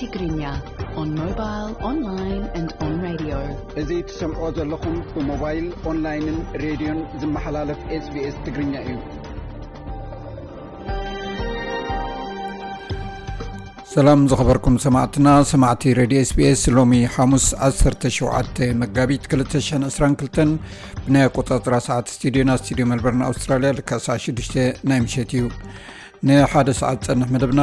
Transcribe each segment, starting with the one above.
Tigrinya on mobile, online and on radio. እዚ ትሰምዖ ዘለኹም ብሞባይል ኦንላይንን ሬድዮን ዝመሓላለፍ sbs ትግርኛ እዩ። ሰላም ዝኸበርኩም ሰማዕትና። ሰማዕቲ ሬድዮ sbs ሎሚ ሓሙስ 17 መጋቢት 222 ብናይ ኣቆጣፅራ ሰዓት ስትድዮና ስትድዮ መልበርን ኣውስትራልያ ልካሳ 6 ናይ ምሸት እዩ ንሓደ ሰዓት ፀንሕ መደብና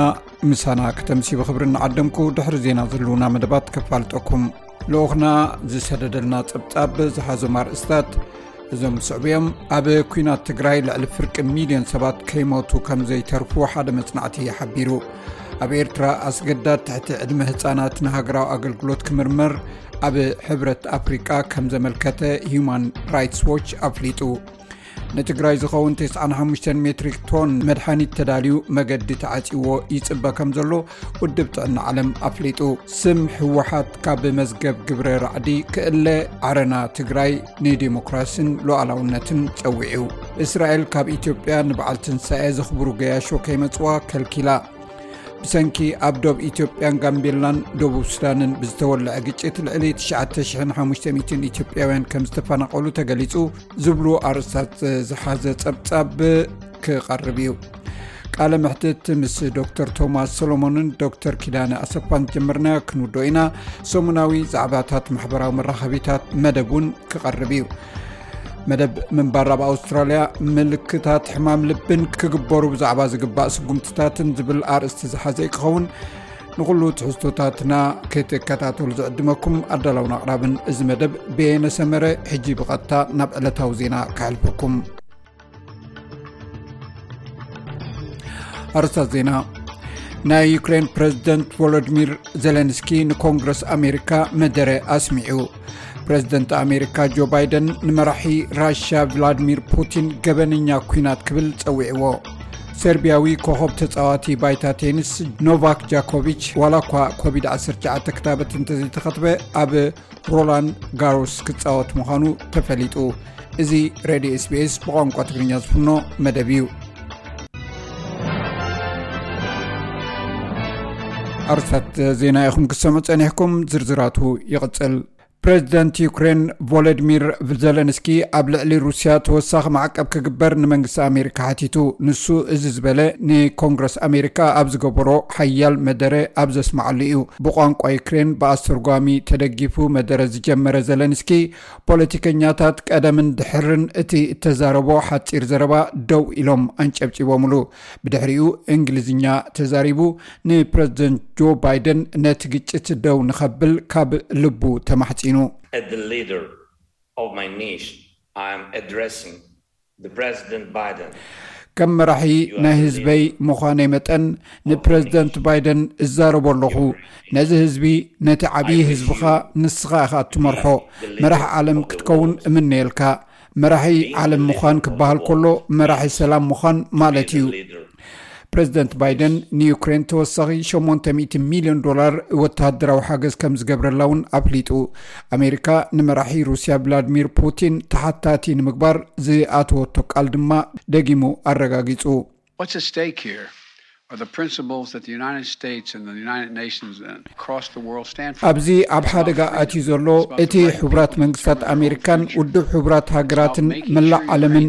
ምሳና ከተምሲቢ ክብሪ እናዓደምኩ ድሕሪ ዜና ዘለዉና መደባት ከፋልጠኩም። ልኡኽና ዝሰደደልና ፀብጻብ ዝሓዞም ኣርእስታት እዞም ስዕብዮም ኣብ ኩናት ትግራይ ልዕሊ ፍርቂ ሚልዮን ሰባት ከይሞቱ ከም ዘይተርፉ ሓደ መፅናዕቲ ሓቢሩ ኣብ ኤርትራ ኣስገዳድ ትሕቲ ዕድሚ ህፃናት ንሃገራዊ ኣገልግሎት ክምርምር ኣብ ሕብረት ኣፍሪቃ ከም ዘመልከተ ሁማን ራይትስ ዎች ኣፍሊጡ ንትግራይ ዝኸውን 95 ሜትሪክ ቶን መድሓኒት ተዳልዩ መገዲ ተዓፂዎ ይፅበ ከም ዘሎ ውድብ ጥዕና ዓለም ኣፍሊጡ። ስም ህወሓት ካብ መዝገብ ግብረ ራዕዲ ክእለ ዓረና ትግራይ ንዲሞክራሲን ሉኣላውነትን ፀዊዑ እስራኤል ካብ ኢትዮጵያ ንበዓል ትንሳኤ ዘኽብሩ ገያሾ ከይመፅዋ ከልኪላ ብሰንኪ ኣብ ዶብ ኢትዮጵያን ጋምቤላን ደቡብ ሱዳንን ብዝተወልዐ ግጭት ልዕሊ 9500 ኢትዮጵያውያን ከም ዝተፈናቀሉ ተገሊፁ ዝብሉ ኣርእስታት ዝሓዘ ፀብጻብ ክቐርብ እዩ። ቃለ ምሕትት ምስ ዶክተር ቶማስ ሰሎሞንን ዶክተር ኪዳነ ኣሰፋን ጀመርና ክንውዶ ኢና። ሰሙናዊ ዛዕባታት ማሕበራዊ መራኸቢታት መደብ እውን ክቐርብ እዩ መደብ ምንባር ኣብ ኣውስትራልያ ምልክታት ሕማም ልብን ክግበሩ ብዛዕባ ዝግባእ ስጉምትታትን ዝብል ኣርእስቲ ዝሓዘ ክኸውን ንኩሉ ትሕዝቶታትና ክትከታተሉ ዝዕድመኩም ኣዳላውን ኣቅራብን። እዚ መደብ ብየነሰመረ ሕጂ ብቐጥታ ናብ ዕለታዊ ዜና ክሕልፈኩም ኣርስታት ዜና። ናይ ዩክሬን ፕረዚደንት ቮሎድሚር ዜሌንስኪ ንኮንግረስ ኣሜሪካ መደረ ኣስሚዑ ፕረዚደንት ኣሜሪካ ጆ ባይደን ንመራሒ ራሽያ ቭላድሚር ፑቲን ገበነኛ ኩናት ክብል ፀዊዕዎ ሰርቢያዊ ኮኸብ ተፃዋቲ ባይታ ቴኒስ ኖቫክ ጃኮቪች ዋላ እኳ ኮቪድ-19 ክታበት እንተዘይተኸትበ ኣብ ሮላንድ ጋሮስ ክፃወት ምዃኑ ተፈሊጡ። እዚ ሬድዮ SBS ብቋንቋ ትግርኛ ዝፍኖ መደብ እዩ። ኣርስታት ዜና ኢኹም ክሰምዑ ፀኒሕኩም ዝርዝራቱ ይቕፅል ፕረዚደንት ዩክሬን ቮሎድሚር ዘለንስኪ ኣብ ልዕሊ ሩስያ ተወሳኺ ማዕቀብ ክግበር ንመንግስቲ ኣሜሪካ ሓቲቱ። ንሱ እዚ ዝበለ ንኮንግረስ ኣሜሪካ ኣብ ዝገበሮ ሓያል መደረ ኣብ ዘስማዓሉ እዩ። ብቋንቋ ዩክሬን ብኣስተርጓሚ ተደጊፉ መደረ ዝጀመረ ዘለንስኪ ፖለቲከኛታት ቀደምን ድሕርን እቲ እተዛረቦ ሓፂር ዘረባ ደው ኢሎም ኣንጨብፂቦምሉ ብድሕሪኡ እንግሊዝኛ ተዛሪቡ ንፕረዚደንት ጆ ባይደን ነቲ ግጭት ደው ንኸብል ካብ ልቡ ተማሕፂኑ شنو؟ As the leader of my nation, I'm addressing the President Biden. كم راحي نهزبي مخاني متأن نبرزدنت بايدن الزارب اللخو نزي هزبي نتعبي هزبخا نسخاخا تمرحو. مرح عالم كتكون من نيلكا. مرحي عالم مخان كبهال كله مرحي سلام مخان مالتيو. ፕረዚደንት ባይደን ንዩክሬን ተወሳኺ 800 ሚልዮን ዶላር ወተሃደራዊ ሓገዝ ከም ዝገብረላ እውን ኣፍሊጡ ኣሜሪካ ንመራሒ ሩስያ ቭላድሚር ፑቲን ተሓታቲ ንምግባር ዝኣተወቶ ቃል ድማ ደጊሙ ኣረጋጊፁ ኣብዚ ኣብ ሓደጋ ኣትዩ ዘሎ እቲ ሕቡራት መንግስታት ኣሜሪካን ውድብ ሕቡራት ሃገራትን መላእ ዓለምን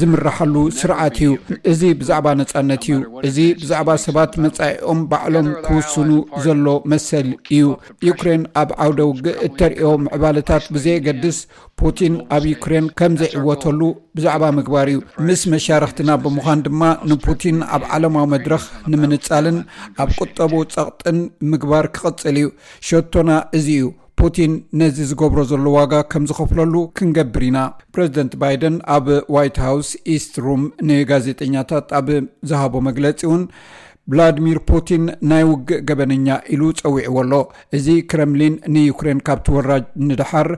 ዝምራሓሉ ስርዓት እዩ። እዚ ብዛዕባ ነፃነት እዩ። እዚ ብዛዕባ ሰባት መፃኢኦም ባዕሎም ክውስኑ ዘሎ መሰል እዩ። ዩክሬን ኣብ ዓውደ ውግእ እተሪኦ ምዕባለታት ብዘየገድስ ፑቲን ኣብ ዩክሬን ከም ዘይዕወተሉ ብዛዕባ ምግባር እዩ። ምስ መሻርክትና ብምዃን ድማ ንፑቲን ኣብ ዓለማዊ መድረክ ንምንፃልን ኣብ ቁጠቦ ፀቕጥን ምግባር ክቕፅል እዩ። ሸቶና እዚ እዩ። ፑቲን ነዚ ዝገብሮ ዘሎ ዋጋ ከም ዝኸፍለሉ ክንገብር ኢና። ፕረዚደንት ባይደን ኣብ ዋይት ሃውስ ኢስት ሩም ንጋዜጠኛታት ኣብ ዝሃቦ መግለፂ እውን ቭላድሚር ፑቲን ናይ ውግእ ገበነኛ ኢሉ ፀዊዕዎ ኣሎ። እዚ ክረምሊን ንዩክሬን ካብ ትወራጅ ንድሓር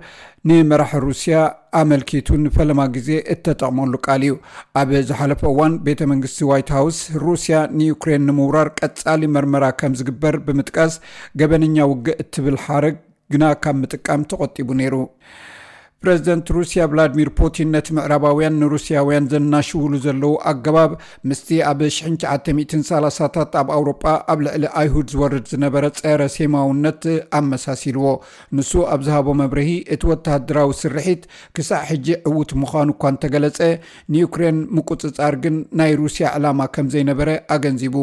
ንመራሒ ሩስያ ኣመልኪቱ ንፈለማ ግዜ እተጠቕመሉ ቃል እዩ። ኣብ ዝሓለፈ እዋን ቤተ መንግስቲ ዋይት ሃውስ ሩስያ ንዩክሬን ንምውራር ቀፃሊ መርመራ ከም ዝግበር ብምጥቃስ ገበነኛ ውግእ እትብል ሓረግ ግና ካብ ምጥቃም ተቆጢቡ ነይሩ ፕረዚደንት ሩስያ ቭላድሚር ፑቲን ነቲ ምዕራባውያን ንሩስያውያን ዘናሽውሉ ዘለዉ ኣገባብ ምስቲ ኣብ 1930ታት ኣብ ኣውሮጳ ኣብ ልዕሊ ኣይሁድ ዝወርድ ዝነበረ ፀረ ሴማውነት ኣመሳሲልዎ። ንሱ ኣብ ዝሃቦ መብርሂ እቲ ወተሃደራዊ ስርሒት ክሳዕ ሕጂ ዕዉት ምዃኑ እኳ እንተገለፀ ንዩክሬን ምቁፅፃር ግን ናይ ሩስያ ዕላማ ከም ዘይነበረ ኣገንዚቡ።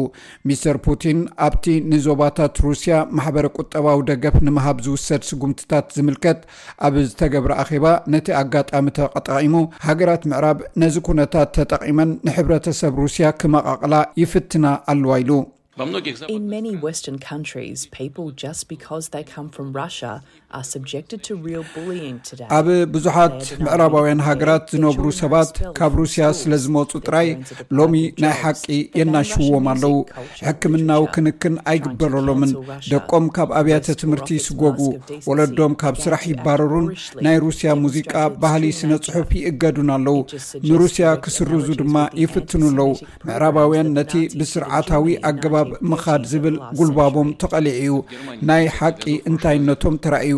ሚስተር ፑቲን ኣብቲ ንዞባታት ሩስያ ማሕበረ ቁጠባዊ ደገፍ ንምሃብ ዝውሰድ ስጉምትታት ዝምልከት ኣብ ዝተገብረ ኣኼባ ነቲ ኣጋጣሚ ተጠቂሙ ሃገራት ምዕራብ ነዚ ኩነታት ተጠቂመን ንሕብረተሰብ ሩስያ ክመቃቕላ ይፍትና ኣለዋ ኢሉ ኣብ ብዙሓት ምዕራባውያን ሃገራት ዝነብሩ ሰባት ካብ ሩስያ ስለ ዝመፁ ጥራይ ሎሚ ናይ ሓቂ የናሽውዎም ኣለው ሕክምናዊ ክንክን ኣይግበረሎምን። ደቆም ካብ ኣብያተ ትምህርቲ ይስጎጉ ወለዶም ካብ ስራሕ ይባረሩን። ናይ ሩስያ ሙዚቃ ባህሊ ስነ ፅሑፍ ይእገዱን ኣለው ንሩስያ ክስርዙ ድማ ይፍትኑ ኣለው ምዕራባውያን ነቲ ብስርዓታዊ ኣገባብ ምኻድ ዝብል ጉልባቦም ተቐሊዕ እዩ። ናይ ሓቂ እንታይነቶም ተራእዩ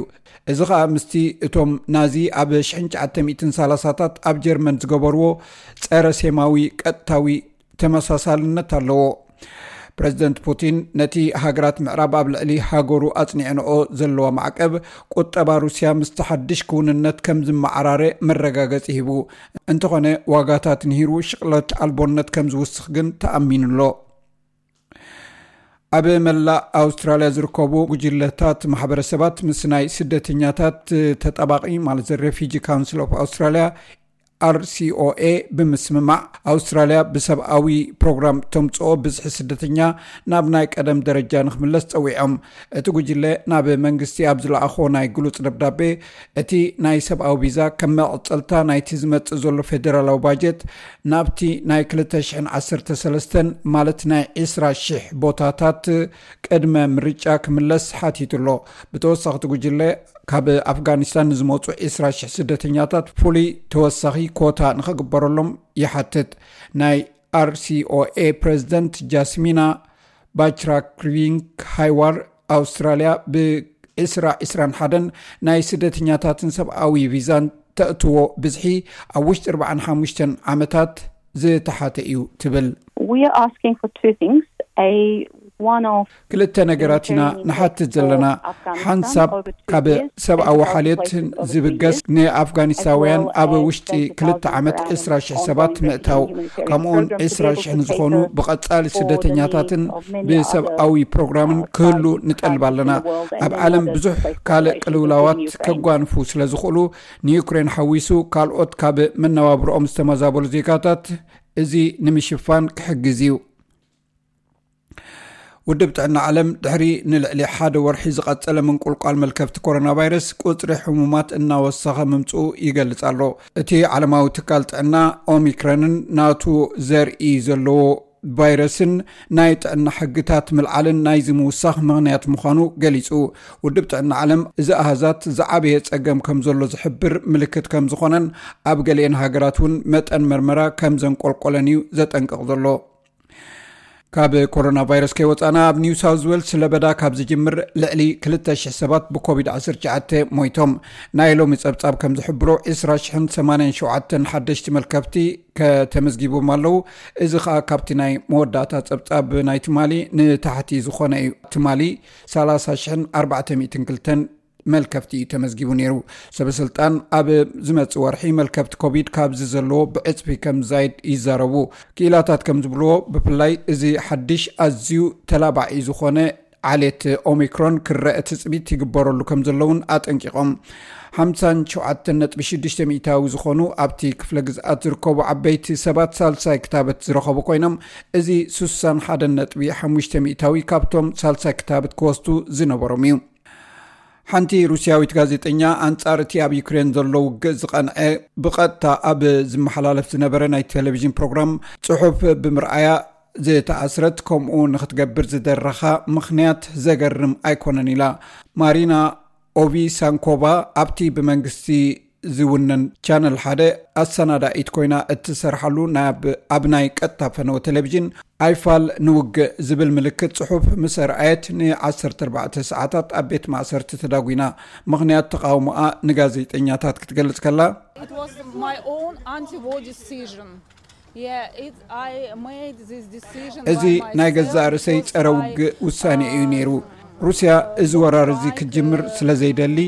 እዚ ከዓ ምስቲ እቶም ናዚ ኣብ 1930ታት ኣብ ጀርመን ዝገበርዎ ፀረ ሴማዊ ቀጥታዊ ተመሳሳልነት ኣለዎ። ፕረዚደንት ፑቲን ነቲ ሃገራት ምዕራብ ኣብ ልዕሊ ሃገሩ ኣፅኒዕንኦ ዘለዋ ማዕቀብ ቁጠባ ሩስያ ምስቲ ሓድሽ ክውንነት ከም ዝመዓራረ መረጋገፂ ሂቡ። እንተኾነ ዋጋታት ንሂሩ ሽቕለት ኣልቦነት ከም ዝውስኽ ግን ተኣሚኑሎ ኣብ መላእ ኣውስትራልያ ዝርከቡ ጉጅለታት ማሕበረሰባት ምስ ናይ ስደተኛታት ተጠባቂ ማለት The Refugee Council ኣውስትራልያ RCOA ብምስምማዕ ኣውስትራልያ ብሰብኣዊ ፕሮግራም ተምፅኦ ብዝሒ ስደተኛ ናብ ናይ ቀደም ደረጃ ንክምለስ ፀዊዖም። እቲ ጉጅለ ናብ መንግስቲ ኣብ ዝለኣኾ ናይ ግሉፅ ደብዳቤ እቲ ናይ ሰብኣዊ ቪዛ ከም መቕፀልታ ናይቲ ዝመፅእ ዘሎ ፌደራላዊ ባጀት ናብቲ ናይ 213 ማለት ናይ 20,00 ቦታታት ቅድመ ምርጫ ክምለስ ሓቲቱሎ። ብተወሳኺቲ ጉጅለ ካብ ኣፍጋኒስታን ንዝመፁ 20,00 ስደተኛታት ፍሉይ ተወሳኺ ኮታ ንክግበረሎም ይሓትት። ናይ RCOA ፕረዚደንት ጃስሚና ባችራክሪቪንግ ሃይዋር ኣውስትራልያ ብ221 ናይ ስደተኛታትን ሰብኣዊ ቪዛን ተእትዎ ብዝሒ ኣብ ውሽጢ 45 ዓመታት ዝተሓተ እዩ ትብል ክልተ ነገራት ኢና ንሓትት ዘለና ሓንሳብ ካብ ሰብኣዊ ሓልት ዝብገስ ንኣፍጋኒስታውያን ኣብ ውሽጢ ክልተ ዓመት 20,00 ሰባት ምእታው ከምኡውን 20,00 ንዝኾኑ ብቐፃሊ ስደተኛታትን ብሰብኣዊ ፕሮግራምን ክህሉ ንጠልብ ኣለና። ኣብ ዓለም ብዙሕ ካልእ ቅልውላዋት ከጓንፉ ስለ ዝኽእሉ ንዩክሬን ሓዊሱ ካልኦት ካብ መነባብሮኦም ዝተመዛበሉ ዜጋታት እዚ ንምሽፋን ክሕግዝ እዩ ውድብ ጥዕና ዓለም ድሕሪ ንልዕሊ ሓደ ወርሒ ዝቐፀለ ምንቁልቋል መልከፍቲ ኮሮና ቫይረስ ቁፅሪ ሕሙማት እናወሰኸ ምምፅኡ ይገልፅ ኣሎ እቲ ዓለማዊ ትካል ጥዕና ኦሚክሮንን ናቱ ዘርኢ ዘለዎ ቫይረስን ናይ ጥዕና ሕግታት ምልዓልን ናይዚ ምውሳኽ ምክንያት ምዃኑ ገሊፁ ውድብ ጥዕና ዓለም እዚ ኣሃዛት ዝዓበየ ፀገም ከም ዘሎ ዝሕብር ምልክት ከም ዝኾነን ኣብ ገሊአን ሃገራት እውን መጠን መርመራ ከም ዘንቆልቆለን እዩ ዘጠንቅቕ ዘሎ ካብ ኮሮና ቫይረስ ከይወፃና ኣብ ኒው ሳውት ዌልስ ለበዳ ካብ ዝጅምር ልዕሊ 200 ሰባት ብኮቪድ-19 ሞይቶም። ናይ ሎሚ ፀብፃብ ከም ዝሕብሮ 287 ሓደሽቲ መልከብቲ ከተመዝጊቦም ኣለው እዚ ከዓ ካብቲ ናይ መወዳእታ ፀብፃብ ናይ ትማሊ ንታሕቲ ዝኮነ እዩ። ትማሊ 30402 መልከፍቲ እዩ ተመዝጊቡ ነይሩ። ሰበስልጣን ኣብ ዝመፅእ ወርሒ መልከብቲ ኮቪድ ካብዚ ዘለዎ ብዕፅፊ ከም ዛይድ ይዛረቡ። ክኢላታት ከም ዝብልዎ ብፍላይ እዚ ሓድሽ ኣዝዩ ተላባዒ ዝኾነ ዓሌት ኦሚክሮን ክረአ ትፅቢት ይግበረሉ ከም ዘለውን ኣጠንቂቖም። 57.6 ሚታዊ ዝኾኑ ኣብቲ ክፍለ ግዝኣት ዝርከቡ ዓበይቲ ሰባት ሳልሳይ ክታበት ዝረኸቡ ኮይኖም እዚ 61.5 ሚታዊ ካብቶም ሳልሳይ ክታበት ክወስቱ ዝነበሮም እዩ ሓንቲ ሩስያዊት ጋዜጠኛ ኣንጻር እቲ ኣብ ዩክሬን ዘሎ ውግእ ዝቐንዐ ብቐጥታ ኣብ ዝመሓላለፍ ዝነበረ ናይ ቴሌቭዥን ፕሮግራም ፅሑፍ ብምርኣያ ዝተኣስረት ከምኡ ንክትገብር ዝደረኻ ምክንያት ዘገርም ኣይኮነን ኢላ። ማሪና ኦቪሳንኮቫ ኣብቲ ብመንግስቲ ዝውነን ቻነል ሓደ ኣሰናዳኢት ኮይና እትሰርሓሉ ኣብ ናይ ቀጥታ ፈነወ ቴሌቭዥን ኣይፋል ንውግእ ዝብል ምልክት ፅሑፍ ምስ ርኣየት ን14 ሰዓታት ኣብ ቤት ማእሰርቲ ተዳጉና ምክንያት ተቃውሞኣ ንጋዜጠኛታት ክትገልጽ ከላ እዚ ናይ ገዛእ ርእሰይ ፀረ ውግእ ውሳኔ እዩ ነይሩ ሩስያ እዚ ወራር እዚ ክትጅምር ስለ ዘይደሊ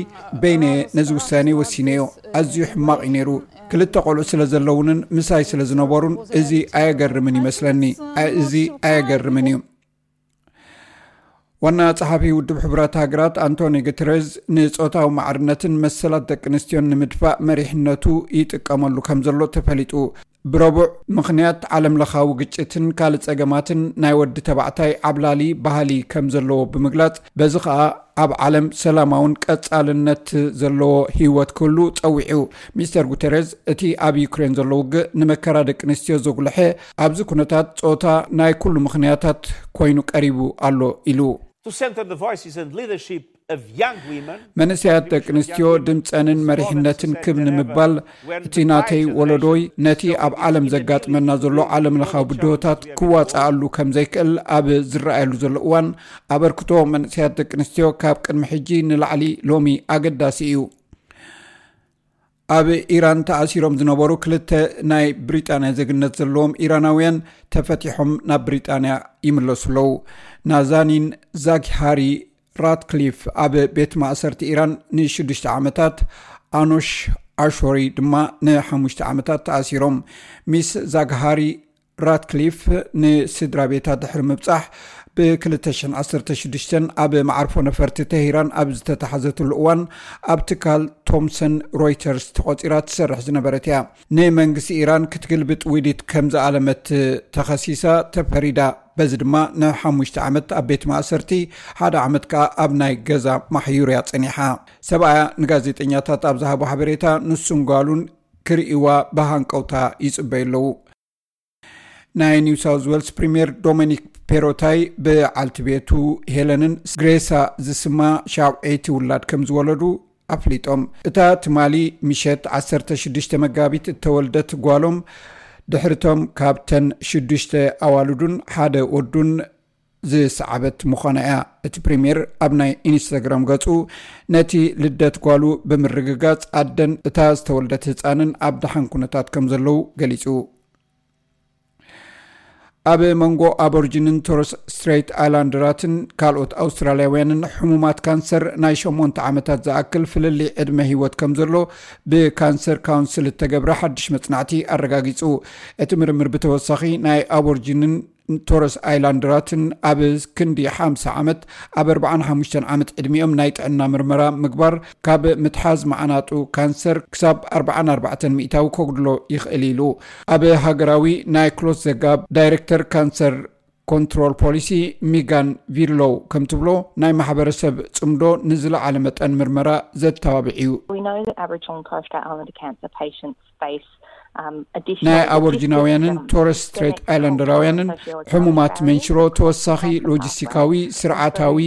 በይነየ ነዚ ውሳኔ ወሲነዮ ኣዝዩ ሕማቕ እዩ ነይሩ። ክልተ ቆልዑ ስለ ዘለውንን ምሳይ ስለ ዝነበሩን እዚ ኣየገርምን ይመስለኒ። እዚ ኣየገርምን እዩ። ዋና ፀሓፊ ውድብ ሕቡራት ሃገራት ኣንቶኒ ግትረዝ ንፆታዊ ማዕርነትን መሰላት ደቂ ኣንስትዮን ንምድፋእ መሪሕነቱ ይጥቀመሉ ከም ዘሎ ተፈሊጡ ብረቡዕ ምክንያት ዓለም ለኻዊ ግጭትን ካልእ ፀገማትን ናይ ወዲ ተባዕታይ ዓብላሊ ባህሊ ከም ዘለዎ ብምግላፅ በዚ ከዓ ኣብ ዓለም ሰላማውን ቀፃልነት ዘለዎ ሂወት ክህሉ ፀዊዑ ሚስተር ጉተረዝ እቲ ኣብ ዩክሬን ዘሎ ውግእ ንመከራ ደቂ ኣንስትዮ ዘጉልሐ ኣብዚ ኩነታት ፆታ ናይ ኩሉ ምክንያታት ኮይኑ ቀሪቡ ኣሎ ኢሉ መንእስያት ደቂ ኣንስትዮ ድምፀንን መሪሕነትን ክብ ንምባል እቲ ናተይ ወለዶይ ነቲ ኣብ ዓለም ዘጋጥመና ዘሎ ዓለም ለኻዊ ብድሆታት ክዋፅኣሉ ከም ዘይክእል ኣብ ዝረኣየሉ ዘሎ እዋን ኣበርክቶ መንእስያት ደቂ ኣንስትዮ ካብ ቅድሚ ሕጂ ንላዕሊ ሎሚ ኣገዳሲ እዩ። ኣብ ኢራን ተኣሲሮም ዝነበሩ ክልተ ናይ ብሪጣንያ ዜግነት ዘለዎም ኢራናውያን ተፈቲሖም ናብ ብሪጣንያ ይምለሱ ኣለዉ ናዛኒን ዛጊሃሪ ራትክሊፍ ኣብ ቤት ማእሰርቲ ኢራን ን6ዱሽተ ዓመታት ኣኖሽ ኣሾሪ ድማ ን5ሙሽተ ዓመታት ተኣሲሮም። ሚስ ዛግሃሪ ራትክሊፍ ንስድራ ቤታት ድሕሪ ምብፃሕ ብ216 ኣብ ማዕርፎ ነፈርቲ ተሂራን ኣብ ዝተተሓዘትሉ እዋን ኣብ ትካል ቶምሰን ሮይተርስ ተቆፂራ ትሰርሕ ዝነበረት እያ። ንመንግስቲ ኢራን ክትግልብጥ ውዲት ከም ዝኣለመት ተኸሲሳ ተፈሪዳ። በዚ ድማ ን5ሙሽተ ዓመት ኣብ ቤት ማእሰርቲ ሓደ ዓመት ከዓ ኣብ ናይ ገዛ ማሕዩርያ ፀኒሓ ሰብኣያ ንጋዜጠኛታት ኣብ ዝሃቦ ሓበሬታ ንሱንጓሉን ክርእዋ ብሃንቀውታ ይፅበዩ ኣለዉ። ናይ ኒው ሳውት ዌልስ ፕሪምየር ዶሚኒክ ፔሮታይ ብዓልቲ ቤቱ ሄለንን ግሬሳ ዝስማ ሻውዒቲ ውላድ ከም ዝወለዱ ኣፍሊጦም እታ ትማሊ ምሸት 16 መጋቢት እተወልደት ጓሎም ድሕርቶም ካብተን 6ዱሽተ ኣዋልዱን ሓደ ወዱን ዝሰዓበት ምኾነ እያ። እቲ ፕሪምየር ኣብ ናይ ኢንስታግራም ገጹ ነቲ ልደት ጓሉ ብምርግጋፅ ኣደን እታ ዝተወልደት ህፃንን ኣብ ደሓን ኩነታት ከም ዘለው ገሊፁ ኣብ መንጎ ኣበርጂንን ቶሮስ ስትሬት ኣይላንድራትን ካልኦት ኣውስትራልያውያንን ሕሙማት ካንሰር ናይ 8ሞንተ ዓመታት ዝኣክል ፍልሊ ዕድመ ሂወት ከም ዘሎ ብካንሰር ካውንስል እተገብረ ሓድሽ መፅናዕቲ ኣረጋጊፁ እቲ ምርምር ብተወሳኺ ናይ ኣበርጂንን ቶረስ ኣይላንድራትን ኣብ ክንዲ 50 ዓመት ኣብ 45 ዓመት ዕድሚኦም ናይ ጥዕና ምርመራ ምግባር ካብ ምትሓዝ ማዓናጡ ካንሰር ክሳብ 44 ሚእታዊ ከጉድሎ ይኽእል ኢሉ። ኣብ ሃገራዊ ናይ Close the Gap ዳይረክተር ካንሰር ኮንትሮል ፖሊሲ ሚጋን ቪርሎው ከም ትብሎ ናይ ማሕበረሰብ ፅምዶ ንዝለዓለ መጠን ምርመራ ዘተባብዕ እዩ ናይ ኣበርጂናውያንን ቶረስ ስትሬት ኣይላንደራውያንን ሕሙማት መንሽሮ ተወሳኺ ሎጂስቲካዊ ስርዓታዊ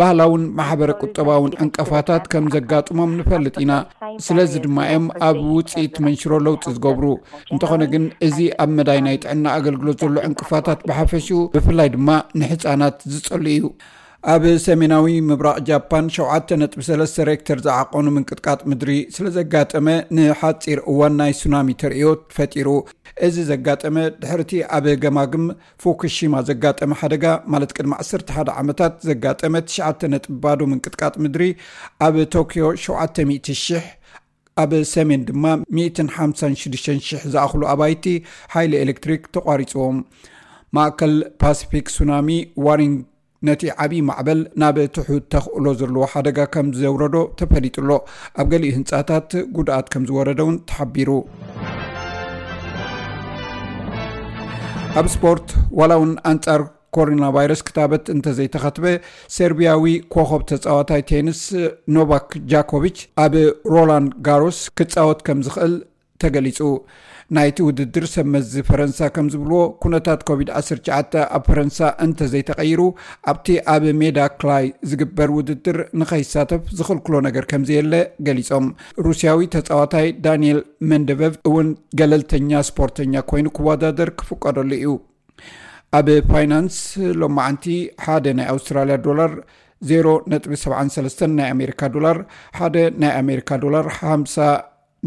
ባህላውን ማሕበረ ቁጠባውን ዕንቀፋታት ከም ዘጋጥሞም ንፈልጥ ኢና። ስለዚ ድማ እዮም ኣብ ውፅኢት መንሽሮ ለውጢ ዝገብሩ። እንተኾነ ግን እዚ ኣብ መዳይ ናይ ጥዕና ኣገልግሎት ዘሎ ዕንቅፋታት ብሓፈሽኡ ብፍላይ ድማ ንሕፃናት ዝፀሉ እዩ ኣብ ሰሜናዊ ምብራቅ ጃፓን 7.3 ሬክተር ዝዓቆኑ ምንቅጥቃጥ ምድሪ ስለ ዘጋጠመ ንሓፂር እዋን ናይ ሱናሚ ተርእዮ ፈጢሩ። እዚ ዘጋጠመ ድሕርቲ ኣብ ገማግም ፉኩሽማ ዘጋጠመ ሓደጋ ማለት ቅድሚ 11 ዓመታት ዘጋጠመ 9 ባዶ ምንቅጥቃጥ ምድሪ ኣብ ቶክዮ 700,00 ኣብ ሰሜን ድማ 156,00 ዝኣኽሉ ኣባይቲ ሓይሊ ኤሌክትሪክ ተቋሪፅዎም። ማእከል Pacific Tsunami Warning ነቲ ዓብዪ ማዕበል ናብ ትሑት ተኽእሎ ዘለዎ ሓደጋ ከም ዘውረዶ ተፈሊጡሎ። ኣብ ገሊኡ ህንፃታት ጉድኣት ከም ዝወረደ እውን ተሓቢሩ። ኣብ ስፖርት ዋላ እውን ኣንፃር ኮሮና ቫይረስ ክታበት እንተዘይተኸትበ ሰርቢያዊ ኮኸብ ተፃዋታይ ቴኒስ ኖቫክ ጃኮቪች ኣብ ሮላንድ ጋሮስ ክፃወት ከም ዝኽእል ተገሊፁ ናይቲ ውድድር ሰመዚ ፈረንሳ ከም ዝብልዎ ኩነታት ኮቪድ-19 ኣብ ፈረንሳ እንተዘይተቐይሩ ኣብቲ ኣብ ሜዳ ክላይ ዝግበር ውድድር ንኸይሳተፍ ዝኽልክሎ ነገር ከምዘየለ ገሊፆም ሩስያዊ ተፃዋታይ ዳንኤል መንደበብ እውን ገለልተኛ ስፖርተኛ ኮይኑ ክወዳደር ክፍቀደሉ እዩ። ኣብ ፋይናንስ ሎማዓንቲ ሓደ ናይ ኣውስትራልያ ዶላር 0 ነጥቢ 73 ናይ ኣሜሪካ ዶላር ሓደ ናይ ኣሜሪካ ዶላር 50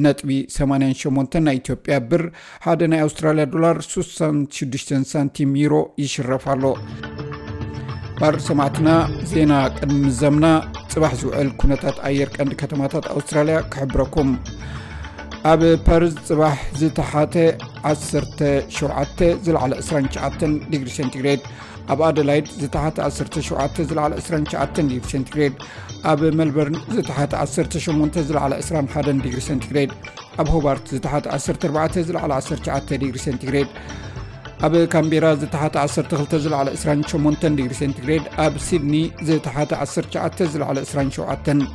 ነጥቢ 88 ናይ ኢትዮጵያ ብር ሓደ ናይ ኣውስትራልያ ዶላር 66 ሳንቲም ዩሮ ይሽረፍ ኣሎ ባር ሰማዕትና ዜና ቅድሚ ዘምና ፅባሕ ዝውዕል ኩነታት ኣየር ቀንዲ ከተማታት ኣውስትራልያ ክሕብረኩም። ኣብ ፓርዝ ፅባሕ ዝተሓተ 17 ዝለዕለ 29 ዲግሪ ሴንቲግሬድ ኣብ ኣደላይድ ዝተሓተ 17 ዝለዕለ 29 ዲግሪ ሴንቲግሬድ ኣብ ሜልበርን ዝተሓተ 18 ዝለዕለ 21 ዲግሪ ሴንቲግሬድ ኣብ ሆባርት ዝተሓተ 14 ዝለዕለ 19 ዲግሪ ሴንቲግሬድ ኣብ ካንቤራ ዝተሓተ 12 ዝለዕለ 28 ዲግሪ ሴንቲግሬድ ኣብ ሲድኒ ዝተሓተ 19 ዝለዕለ 27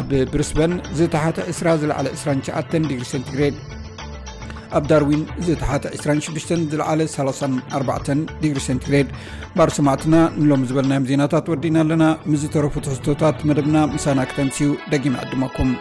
ኣብ ብርስበን ዝተሓተ 20 ዝለዕለ 29 ዲግሪ ሴንቲግሬድ ኣብ ዳርዊን ዝተሓተ 26 ዝለዕለ 34 ዲግሪ ሴንቲግሬድ። ባር ሰማዕትና ንሎም ዝበልናዮም ዜናታት ወዲና ኣለና። ምዝተረፉ ትሕዝቶታት መደብና ምሳና ክተምስዩ ደጊም ዕድመኩም